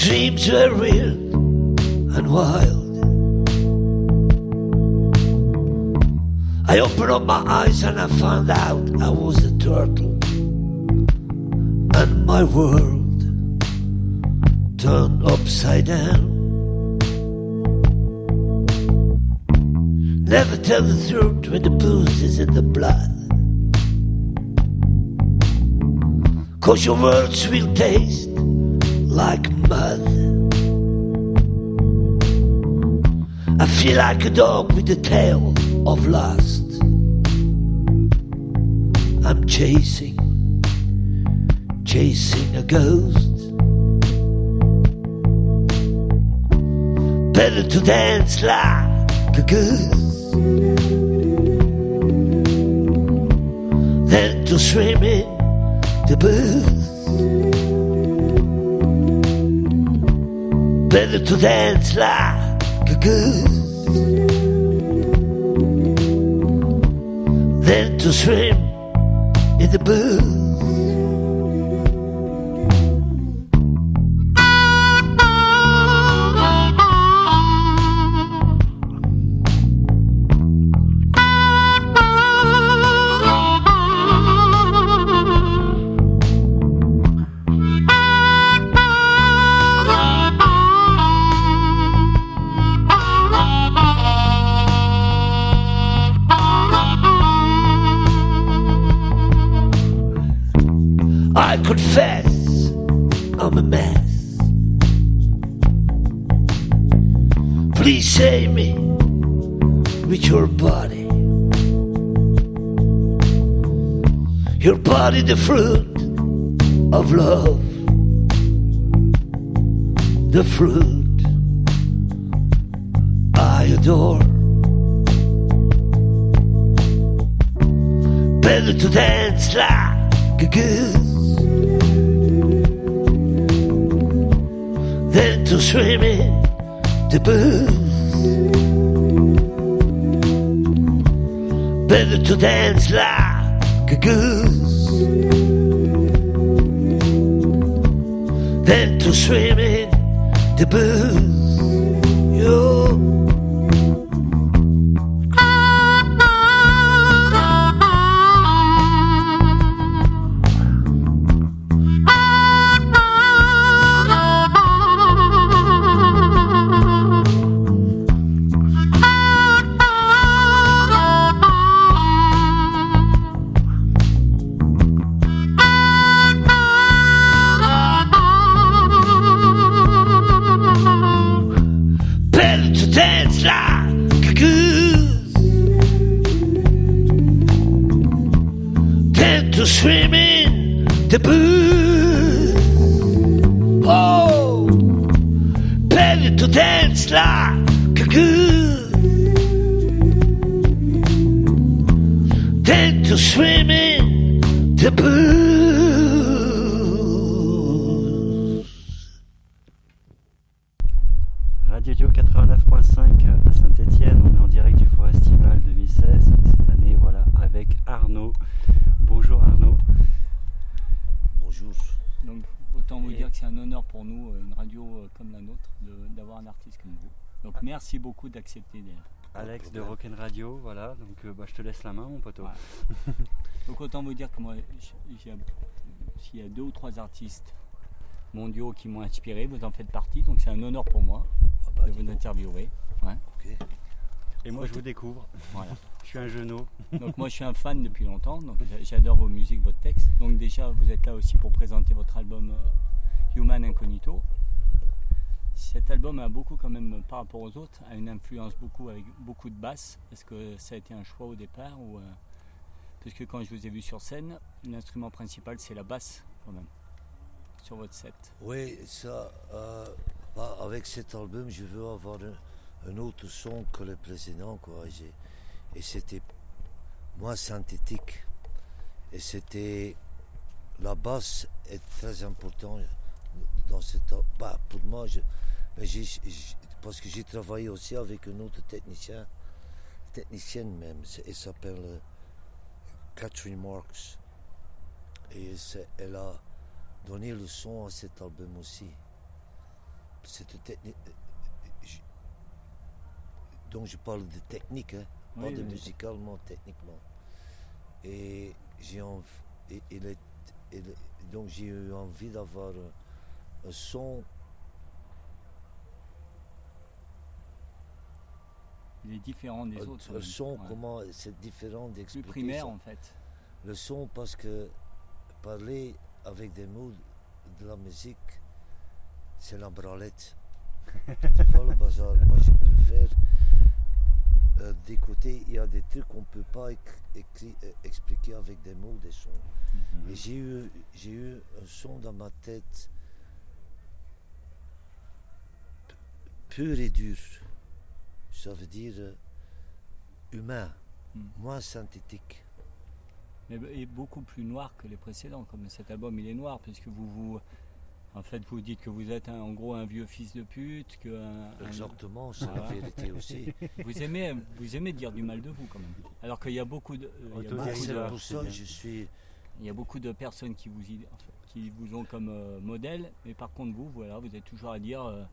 dreams were real and wild. I opened up my eyes and I found out I was a turtle. And my world turned upside down. Never tell the truth when the booze is in the blood. Cause your words will taste like mud. I feel like a dog with a tail of lust. I'm chasing, chasing a ghost. Better to dance like a goose than to swim in the booth. Better to dance like a goose than to swim in the booth. Confess I'm a mess. Please save me with your body. Your body, the fruit of love. The fruit I adore. Better to dance like a goose. Than to swim in the booth. Better to dance like a goose than to swim in the booth. To swim in the pool. Oh, ready to dance like a girl. Then to swim in the pool. Artiste comme vous. Donc merci beaucoup d'accepter d'être. Alex de Rock'n Radio, voilà, donc euh, bah, je te laisse la main mon poteau. Ouais. Donc autant vous dire que moi, s'il y a deux ou trois artistes mondiaux qui m'ont inspiré, vous en faites partie, donc c'est un honneur pour moi Ah bah, de vous interviewer. Ouais. Et moi je vous découvre, voilà. je suis un genou. Donc moi je suis un fan depuis longtemps, donc j'a- j'adore vos musiques, votre texte. Donc déjà vous êtes là aussi pour présenter votre album euh, Human Incognito. Cet album a beaucoup quand même par rapport aux autres, a une influence beaucoup avec beaucoup de basse. Est-ce que ça a été un choix au départ ou euh, parce que quand je vous ai vu sur scène, l'instrument principal c'est la basse quand même sur votre set. Oui, ça, euh, bah, avec cet album, je veux avoir un, autre son que le précédent, quoi. Et Et c'était moins synthétique. Et c'était. La basse est très importante dans cet al- Bah, pour moi, je, mais j'ai- j'ai- parce que j'ai travaillé aussi avec un autre technicien, technicienne même, elle s'appelle euh, Catherine Marks. Et elle a donné le son à cet album aussi. Cette technique. je- Donc je parle de technique, hein, pas de oui. musicalement, techniquement. Et j'ai envie. donc j'ai eu envie d'avoir un, un son Il est différent des un, autres. un même. son, Ouais. comment c'est différent Plus d'expliquer primaire ça. en fait. Le son parce que parler avec des mots de la musique, c'est la branlette. tu vois le bazar? Moi je préfère euh, d'écouter. Il y a des trucs qu'on ne peut pas euh, expliquer avec des mots, des sons. Mhm. Et j'ai eu, j'ai eu un son dans ma tête pur et dur. Ça veut dire euh, humain, Mm. moins synthétique. Mais et beaucoup plus noir que les précédents. Comme cet album, il est noir puisque vous vous. En fait, vous dites que vous êtes un- en gros un vieux fils de pute, que un- un- Exactement, c'est la Voilà. vérité aussi. vous aimez, vous aimez dire du mal de vous quand même. Alors qu'il y a beaucoup de, euh, il y a beaucoup de- pour c'est ça bien. que je suis. Il y a beaucoup de personnes qui vous, qui vous ont comme euh, modèle, mais par contre vous, voilà, vous êtes toujours à dire euh,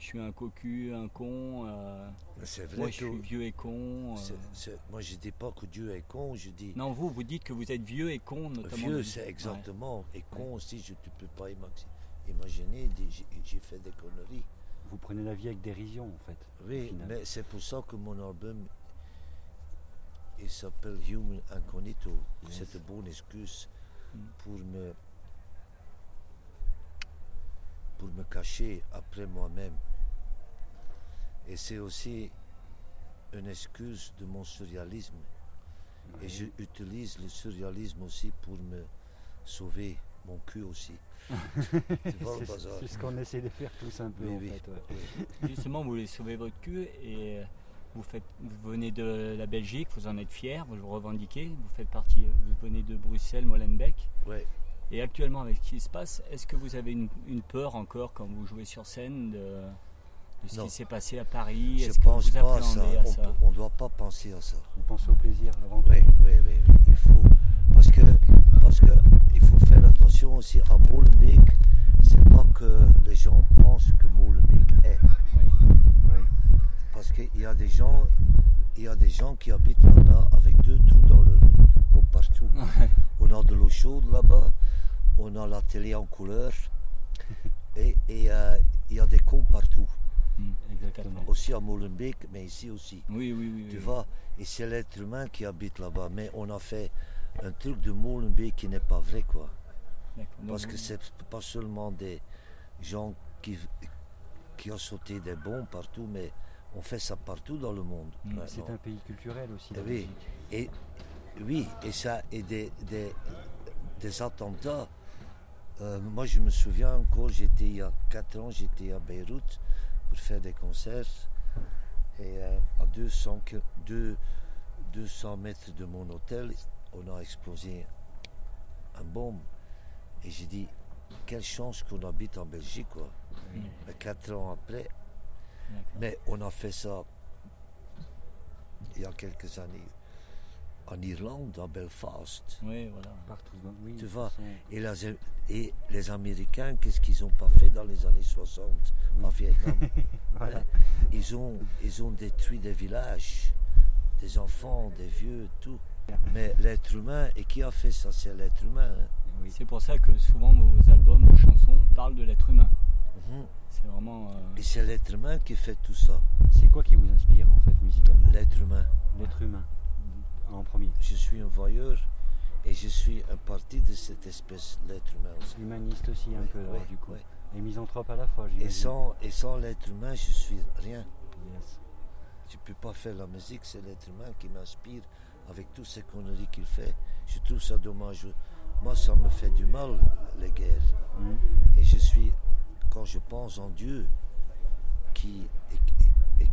je suis un cocu, un con, euh, C'est vrai moi que. je suis vieux et con. euh. c'est- c'est- moi je dis pas que Dieu est con, je dis. Non, vous, vous dites que vous êtes vieux et con, notamment. Vieux, c'est Ouais. exactement. Et con aussi, je ne peux pas imag- imaginer. j'ai- fait des conneries. Vous prenez la vie avec dérision en fait. Oui, mais c'est pour ça que mon album, il s'appelle Human Incognito. Yes. C'est une bonne excuse Mm. pour me pour me cacher après moi-même. Et c'est aussi une excuse de mon surréalisme. Et j'utilise le surréalisme aussi pour me sauver mon cul aussi. C'est ce qu'on essaie de faire tous un peu Oui, en oui. fait. ouais. Justement, vous voulez sauver votre cul et euh, vous, faites, vous venez de la Belgique, vous en êtes fier, vous le revendiquez, vous faites partie, vous venez de Bruxelles, Molenbeek. Ouais. Et actuellement, avec ce qui se passe, est-ce que vous avez une, une peur encore quand vous jouez sur scène de, de ce Non. qui s'est passé à Paris? Je que pense vous pas à ça. à On ça? peut- On ne doit pas penser à ça. On pense au plaisir avant tout? Oui, oui, oui, oui. Il faut. Parce que, parce que il faut faire attention aussi à Molenbeek. C'est pas que les gens pensent que Molenbeek est. Oui. Ouais. Parce qu'il y a des gens. Il y a des gens qui habitent là-bas avec deux trous dans leur nid, comme partout. On a de l'eau chaude là-bas, on a la télé en couleur, et euh, il y a des cons partout. Mm, Exactement. Aussi à Molenbeek, mais ici aussi. Oui, oui, oui. Tu oui. vois, et c'est l'être humain qui habite là-bas. Mais on a fait un truc de Molenbeek qui n'est pas vrai, quoi. Parce que c'est pas seulement des gens qui, qui ont sauté des bombes partout, mais on fait ça partout dans le monde. Mm. C'est un pays culturel aussi. oui. Et oui, et ça, et des, des, des attentats. Euh, moi, je me souviens encore, j'étais il y a 4 ans, j'étais à Beyrouth pour faire des concerts. Et euh, à 200, ki- deux- 200 mètres de mon hôtel, on a explosé un bombe. Et j'ai dit, quelle chance qu'on habite en Belgique, quoi. Mais 4 ans après, mais on a fait ça il y a quelques années en Irlande, à Belfast. Oui, voilà. Partout. dans- Oui, Tu vois, Et, la- et les Américains, qu'est-ce qu'ils n'ont pas fait dans les années 60 en Vietnam voilà. ils, ont, ils ont détruit des villages, des enfants, des vieux, tout. Mais l'être humain, et qui a fait ça? C'est l'être humain. hein. Oui. C'est pour ça que souvent vos albums, vos chansons parlent de l'être humain. Mhm. C'est vraiment. euh, Et c'est l'être humain qui fait tout ça. C'est quoi qui vous inspire en fait musicalement? L'être humain. L'être humain en premier. Je suis un voyeur et je suis un parti de cette espèce, l'être humain aussi. Humaniste aussi un peu alors, du coup. Et misanthrope à la fois, Et sans, et sans l'être humain, je suis rien. Yes. Je ne peux pas faire la musique, c'est l'être humain qui m'inspire avec toutes ces conneries qu'il fait. Je trouve ça dommage. Moi, ça me fait du mal, les guerres. Mm. Et je suis, quand je pense en Dieu, qui, et,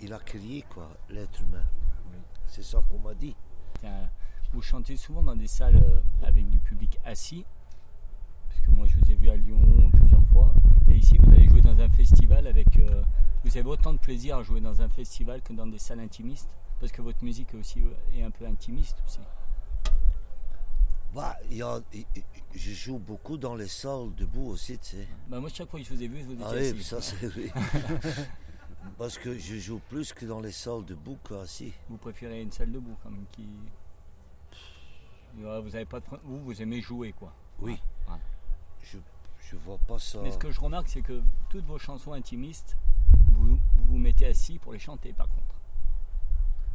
il a créé quoi, l'être humain. Oui. C'est ça qu'on m'a dit. Vous chantez souvent dans des salles euh, avec du public assis, puisque moi je vous ai vu à Lyon plusieurs fois. Et ici, vous allez jouer dans un festival avec. euh, vous avez autant de plaisir à jouer dans un festival que dans des salles intimistes. Parce que votre musique est aussi est un peu intimiste aussi. Bah, y a- je joue beaucoup dans les salles debout aussi, tu sais. Bah, moi, chaque fois que je vous ai vu, vous étiez Ah oui, ça c'est oui. Parce que je joue plus que dans les salles debout qu'assis. Vous préférez une salle debout quand même qui. Vous avez pas de... Vous, vous aimez jouer quoi. Oui. Je, je vois pas ça. Mais ce que je remarque, c'est que toutes vos chansons intimistes, vous vous, vous mettez assis pour les chanter par contre.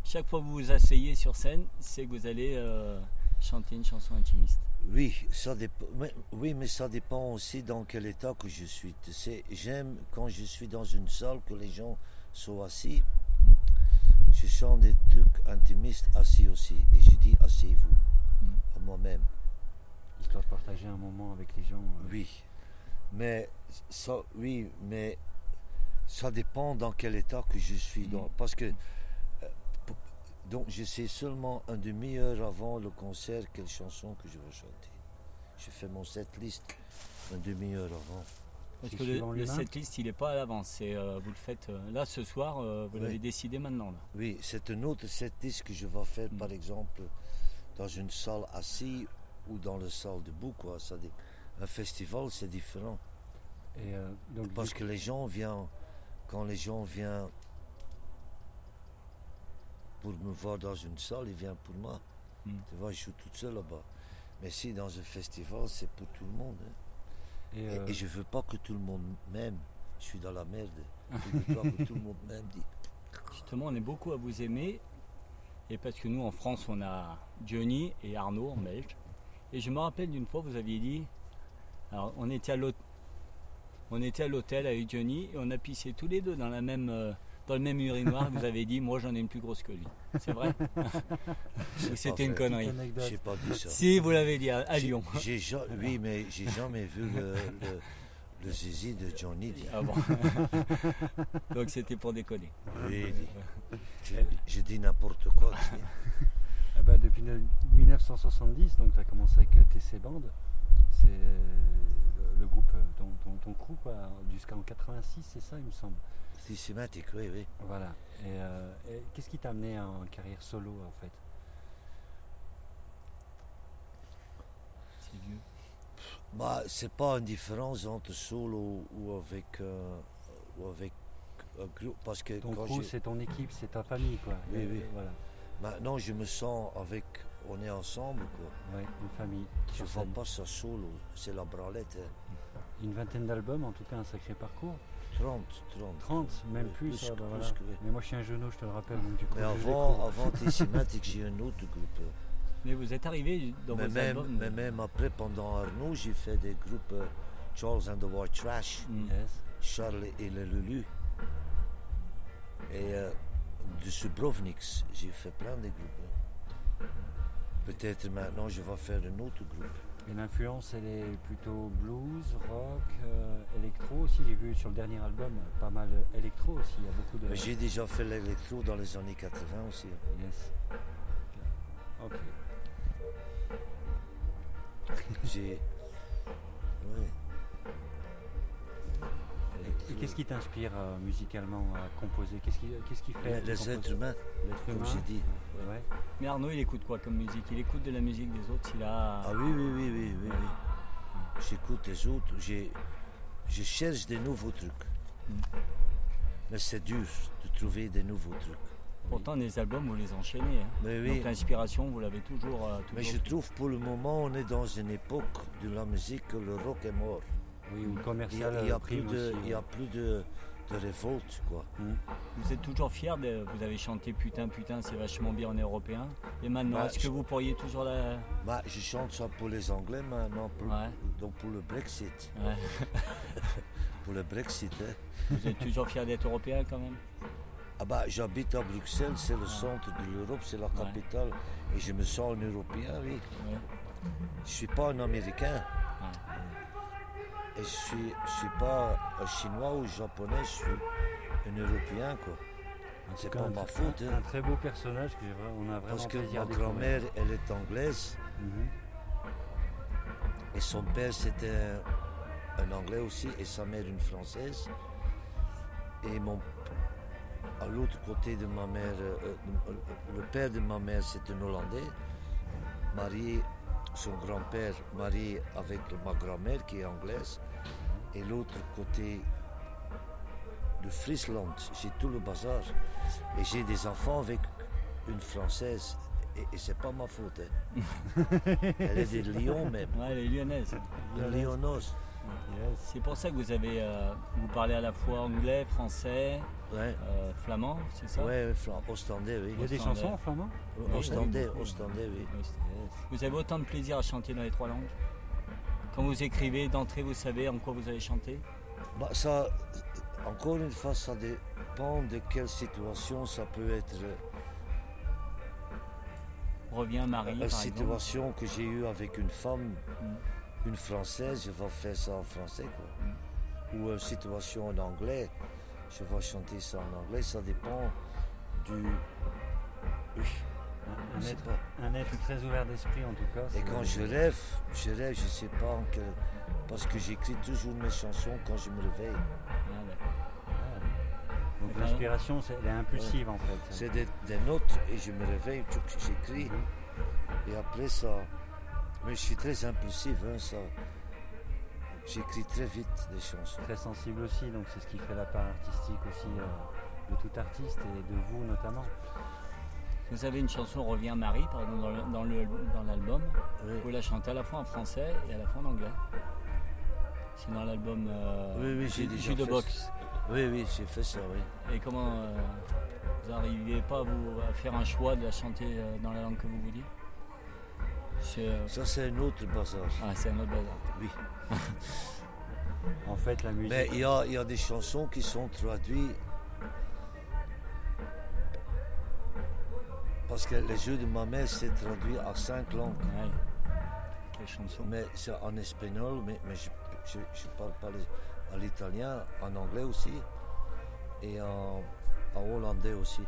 Chaque fois que vous vous asseyez sur scène, c'est que vous allez euh, chanter une chanson intimiste. Oui, ça dépend. mais- Oui, mais ça dépend aussi dans quel état que je suis. Tu sais, j'aime quand je suis dans une salle que les gens sont assis. Je chante des trucs intimistes assis aussi. Et je dis asseyez-vous Mm. à moi-même. Histoire de partager un moment avec les gens. euh, Oui. Mais ça, oui, mais ça dépend dans quel état que je suis. Dans, parce que donc je sais seulement un demi-heure avant le concert quelle chanson que je veux chanter. Je fais mon set list un demi-heure avant. Parce que le, le setlist, il n'est pas à l'avance. c'est, euh, vous le faites euh, là ce soir, euh, vous Oui. l'avez décidé maintenant. Là. Oui, c'est un autre set list que je vais faire Mm. par exemple dans une salle assise ou dans la salle debout. Quoi. Ça, un festival c'est différent. Et euh, donc, Parce que les gens viennent, quand les gens viennent pour me voir dans une salle, ils viennent pour moi. Mm. Tu vois, je suis toute seule là-bas. Mais si dans un festival, c'est pour tout le monde. hein. et, euh, et je veux pas que tout le monde m'aime. Je suis dans la merde. Je veux pas que tout le monde m'aime. Justement, on est beaucoup à vous aimer. Et parce que nous, en France, on a Johnny et Arnaud en belge. Et je me rappelle d'une fois, vous aviez dit. Alors, on était à l'hôtel. On était à l'hôtel avec Johnny et on a pissé tous les deux dans, la même, euh, dans le même urinoir. Vous avez dit, moi j'en ai une plus grosse que lui. C'est vrai c'était une connerie. J'ai pas dit ça. Si, vous l'avez dit à, à J'ai- Lyon. j'ai oui, mais j'ai jamais vu le, le, le zizi de Johnny. dit. Ah bon Donc c'était pour déconner. Oui, dit. Je, je dis n'importe quoi. tu sais. Ah bah, depuis le- 1970, donc tu as commencé avec euh, TC Band. C'est euh, le, le groupe, euh, ton, ton, ton crew, quoi, jusqu'en 86, c'est ça, il me semble. Systématique, oui, oui. Voilà. Et, euh, et qu'est-ce qui t'a amené en carrière solo, en fait? C'est vieux. Bah, c'est pas une différence entre solo ou avec, euh, ou avec un groupe. Parce que Ton je- c'est ton équipe, c'est ta famille, quoi. Oui, Et, oui. Voilà. maintenant, je me sens avec. On est ensemble, quoi. Ouais, une famille. Je ne vois pas ça solo. C'est la branlette. hein. Une vingtaine d'albums, en tout cas un sacré parcours. 30, 30. 30, même Oui, plus. plus ah, que- bah, plus que. Mais moi je suis un genou, je te le rappelle. Donc, du coup, Mais avant, avant Systématique, j'ai un autre groupe. Mais vous êtes arrivé dans mais, vos même, albums. mais même après, pendant Arnaud, j'ai fait des groupes euh, Charles and the White Trash, Mm. Yes. Charles et le Lulu. Et euh, de Subrovniks, j'ai fait plein de groupes. Peut-être maintenant, je vais faire un autre groupe. Et l'influence, elle est plutôt blues, rock, euh, électro aussi. J'ai vu sur le dernier album pas mal électro aussi. Il y a beaucoup de. J'ai déjà fait l'électro dans les années 80 aussi. Yes. Ok. J'ai. Qu'est-ce qui t'inspire euh, musicalement à composer? Qu'est-ce qui, qu'est-ce qui fait Les, êtres humains, comme j'ai dit. Ouais. Mais Arnaud, il écoute quoi comme musique? Il écoute de la musique des autres. Il a. Ah oui, oui, oui, oui, oui. oui. J'écoute les autres. j'ai- Je cherche des nouveaux trucs. Mm. Mais c'est dur de trouver des nouveaux trucs. Pourtant, les albums, vous les enchaînez. hein. Mais oui, Donc l'inspiration, vous l'avez toujours. euh, mais je trouve pour le moment, on est dans une époque de la musique que le rock est mort. Oui, ou le Il y a, commercial il y a euh, plus, de, aussi. il y a plus de, de révolte, quoi. Mm. Vous êtes toujours fier de. Vous avez chanté putain, putain, c'est vachement bien en européen. Et maintenant, Bah, est-ce que je- vous pourriez toujours la. Bah, je chante ça pour les Anglais maintenant, pour, Ouais. donc pour le Brexit. Ouais. Pour le Brexit, hein. Vous êtes toujours fier d'être européen quand même? Ah bah, j'habite à Bruxelles, c'est le centre de l'Europe, c'est la capitale. Et je me sens un Européen, oui. Ouais. Je suis pas un Américain. Je suis, je suis pas un Chinois ou un Japonais, je suis un Européen, quoi. C'est pas un ma faute, Un, hein. un très beau personnage que on a vraiment Parce que ma grand-mère, elle est anglaise. Mhm. Et son père, c'était un, un Anglais aussi, et sa mère, une Française. Et mon, à l'autre côté de ma mère, euh, euh, le père de ma mère, c'est un Hollandais, marié, son grand-père marié avec ma grand-mère qui est anglaise, et l'autre côté de Friesland, j'ai tout le bazar. Et j'ai des enfants avec une Française, et, et c'est pas ma faute. hein. Elle est de Lyon même, Ouais, elle est lyonnaise. de Lyonnos. Yes. C'est pour ça que vous avez, euh, vous parlez à la fois anglais, français, Ouais, euh, flamand, c'est ça? Ouais, flan- ostendais, oui. Il y a des chansons en flamand? Ostendais, ostendais, oui. Oui, Vous avez autant de plaisir à chanter dans les trois langues? Quand vous écrivez d'entrée, vous savez en quoi vous allez chanter? Bah, ça, encore une fois, ça dépend de quelle situation ça peut être. Revient Marie, par exemple. situation que j'ai eue avec une femme, une française, je vais faire ça en français. Quoi. Ou une situation en anglais, je vais chanter ça en anglais. Ça dépend du. Oui, Un, être, pas. un être très ouvert d'esprit en tout cas. Et quand je rêve, je rêve, je sais pas en quel. Parce que j'écris toujours mes chansons quand je me réveille. Ah, d'accord. Donc D'accord. l'inspiration, c'est- elle est impulsive en fait. C'est des, des notes et je me réveille, j'écris. Et après ça. Mais je suis très impulsif, hein, ça. J'écris très vite des chansons. Très sensible aussi, donc c'est ce qui fait la part artistique aussi euh, de tout artiste et de vous notamment. Vous avez une chanson Revient Marie, par exemple, dans le- l'album. Oui. Vous la chantez à la fois en français et à la fois en anglais. C'est dans l'album euh, Oui, oui, j'ai déjà de fait boxe. Oui, oui, j'ai fait ça, oui. Et comment euh, vous n'arrivez pas vous, à faire un choix de la chanter euh, dans la langue que vous vouliez? Ça, c'est un autre bazar. ah, c'est un autre bazar. Oui. En fait, la musique. Mais il y a, il y a des chansons qui sont traduites. Parce que les jeux de ma mère, c'est traduit à cinq langues. Ouais. Quelle chanson Mais c'est en espagnol, mais, mais je ne parle pas les- à l'italien, en anglais aussi, et en, en hollandais aussi.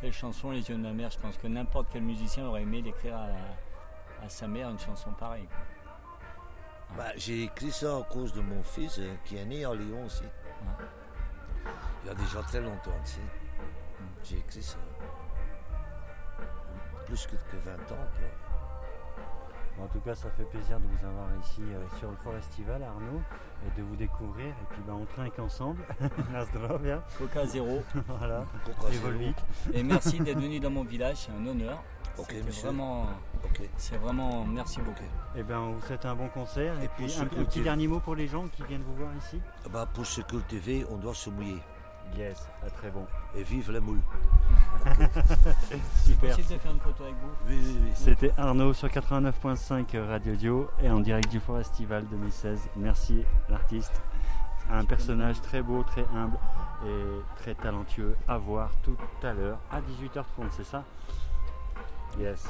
Quelle chanson Les yeux de ma mère? Je pense que n'importe quel musicien aurait aimé d'écrire à, à sa mère une chanson pareille. Bah, j'ai écrit ça à cause de mon fils euh, qui est né à Lyon aussi. Il y a déjà très longtemps, tu sais. J'ai écrit ça. Plus que, que 20 ans. quoi. En tout cas, ça fait plaisir de vous avoir ici euh, sur le Forestival, Arnaud, et de vous découvrir. Et puis, ben, on trinque ensemble. Coca Zéro. voilà. Coca Et Zéro. Et merci d'être venu dans mon village, c'est un honneur. Monsieur. vraiment, c'est vraiment, merci beaucoup. Et ben, on vous souhaite un bon concert. Et, Et puis, un, petit dernier mot pour les gens qui viennent vous voir ici. Bah, pour se cultiver, on doit se mouiller. Yes, ah, très bon. Et vive la moule. Super. Possible de faire une photo avec vous? Oui, oui, oui. C'était Arnaud sur 89.5 Radio Dio et en direct du Forestival 2016. Merci l'artiste. Un personnage très beau, très humble et très talentueux à voir tout à l'heure à 18h30, c'est ça? Yes.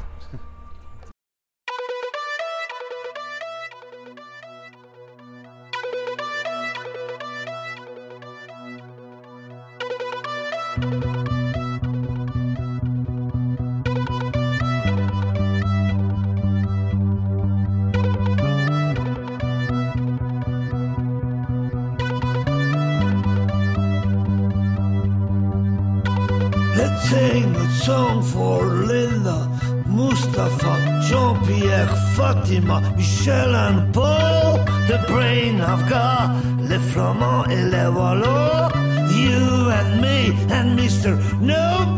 Fatima, Michel and Paul. The brain of God, les Flamands et les Wallons. You and me and Mr. Nobody.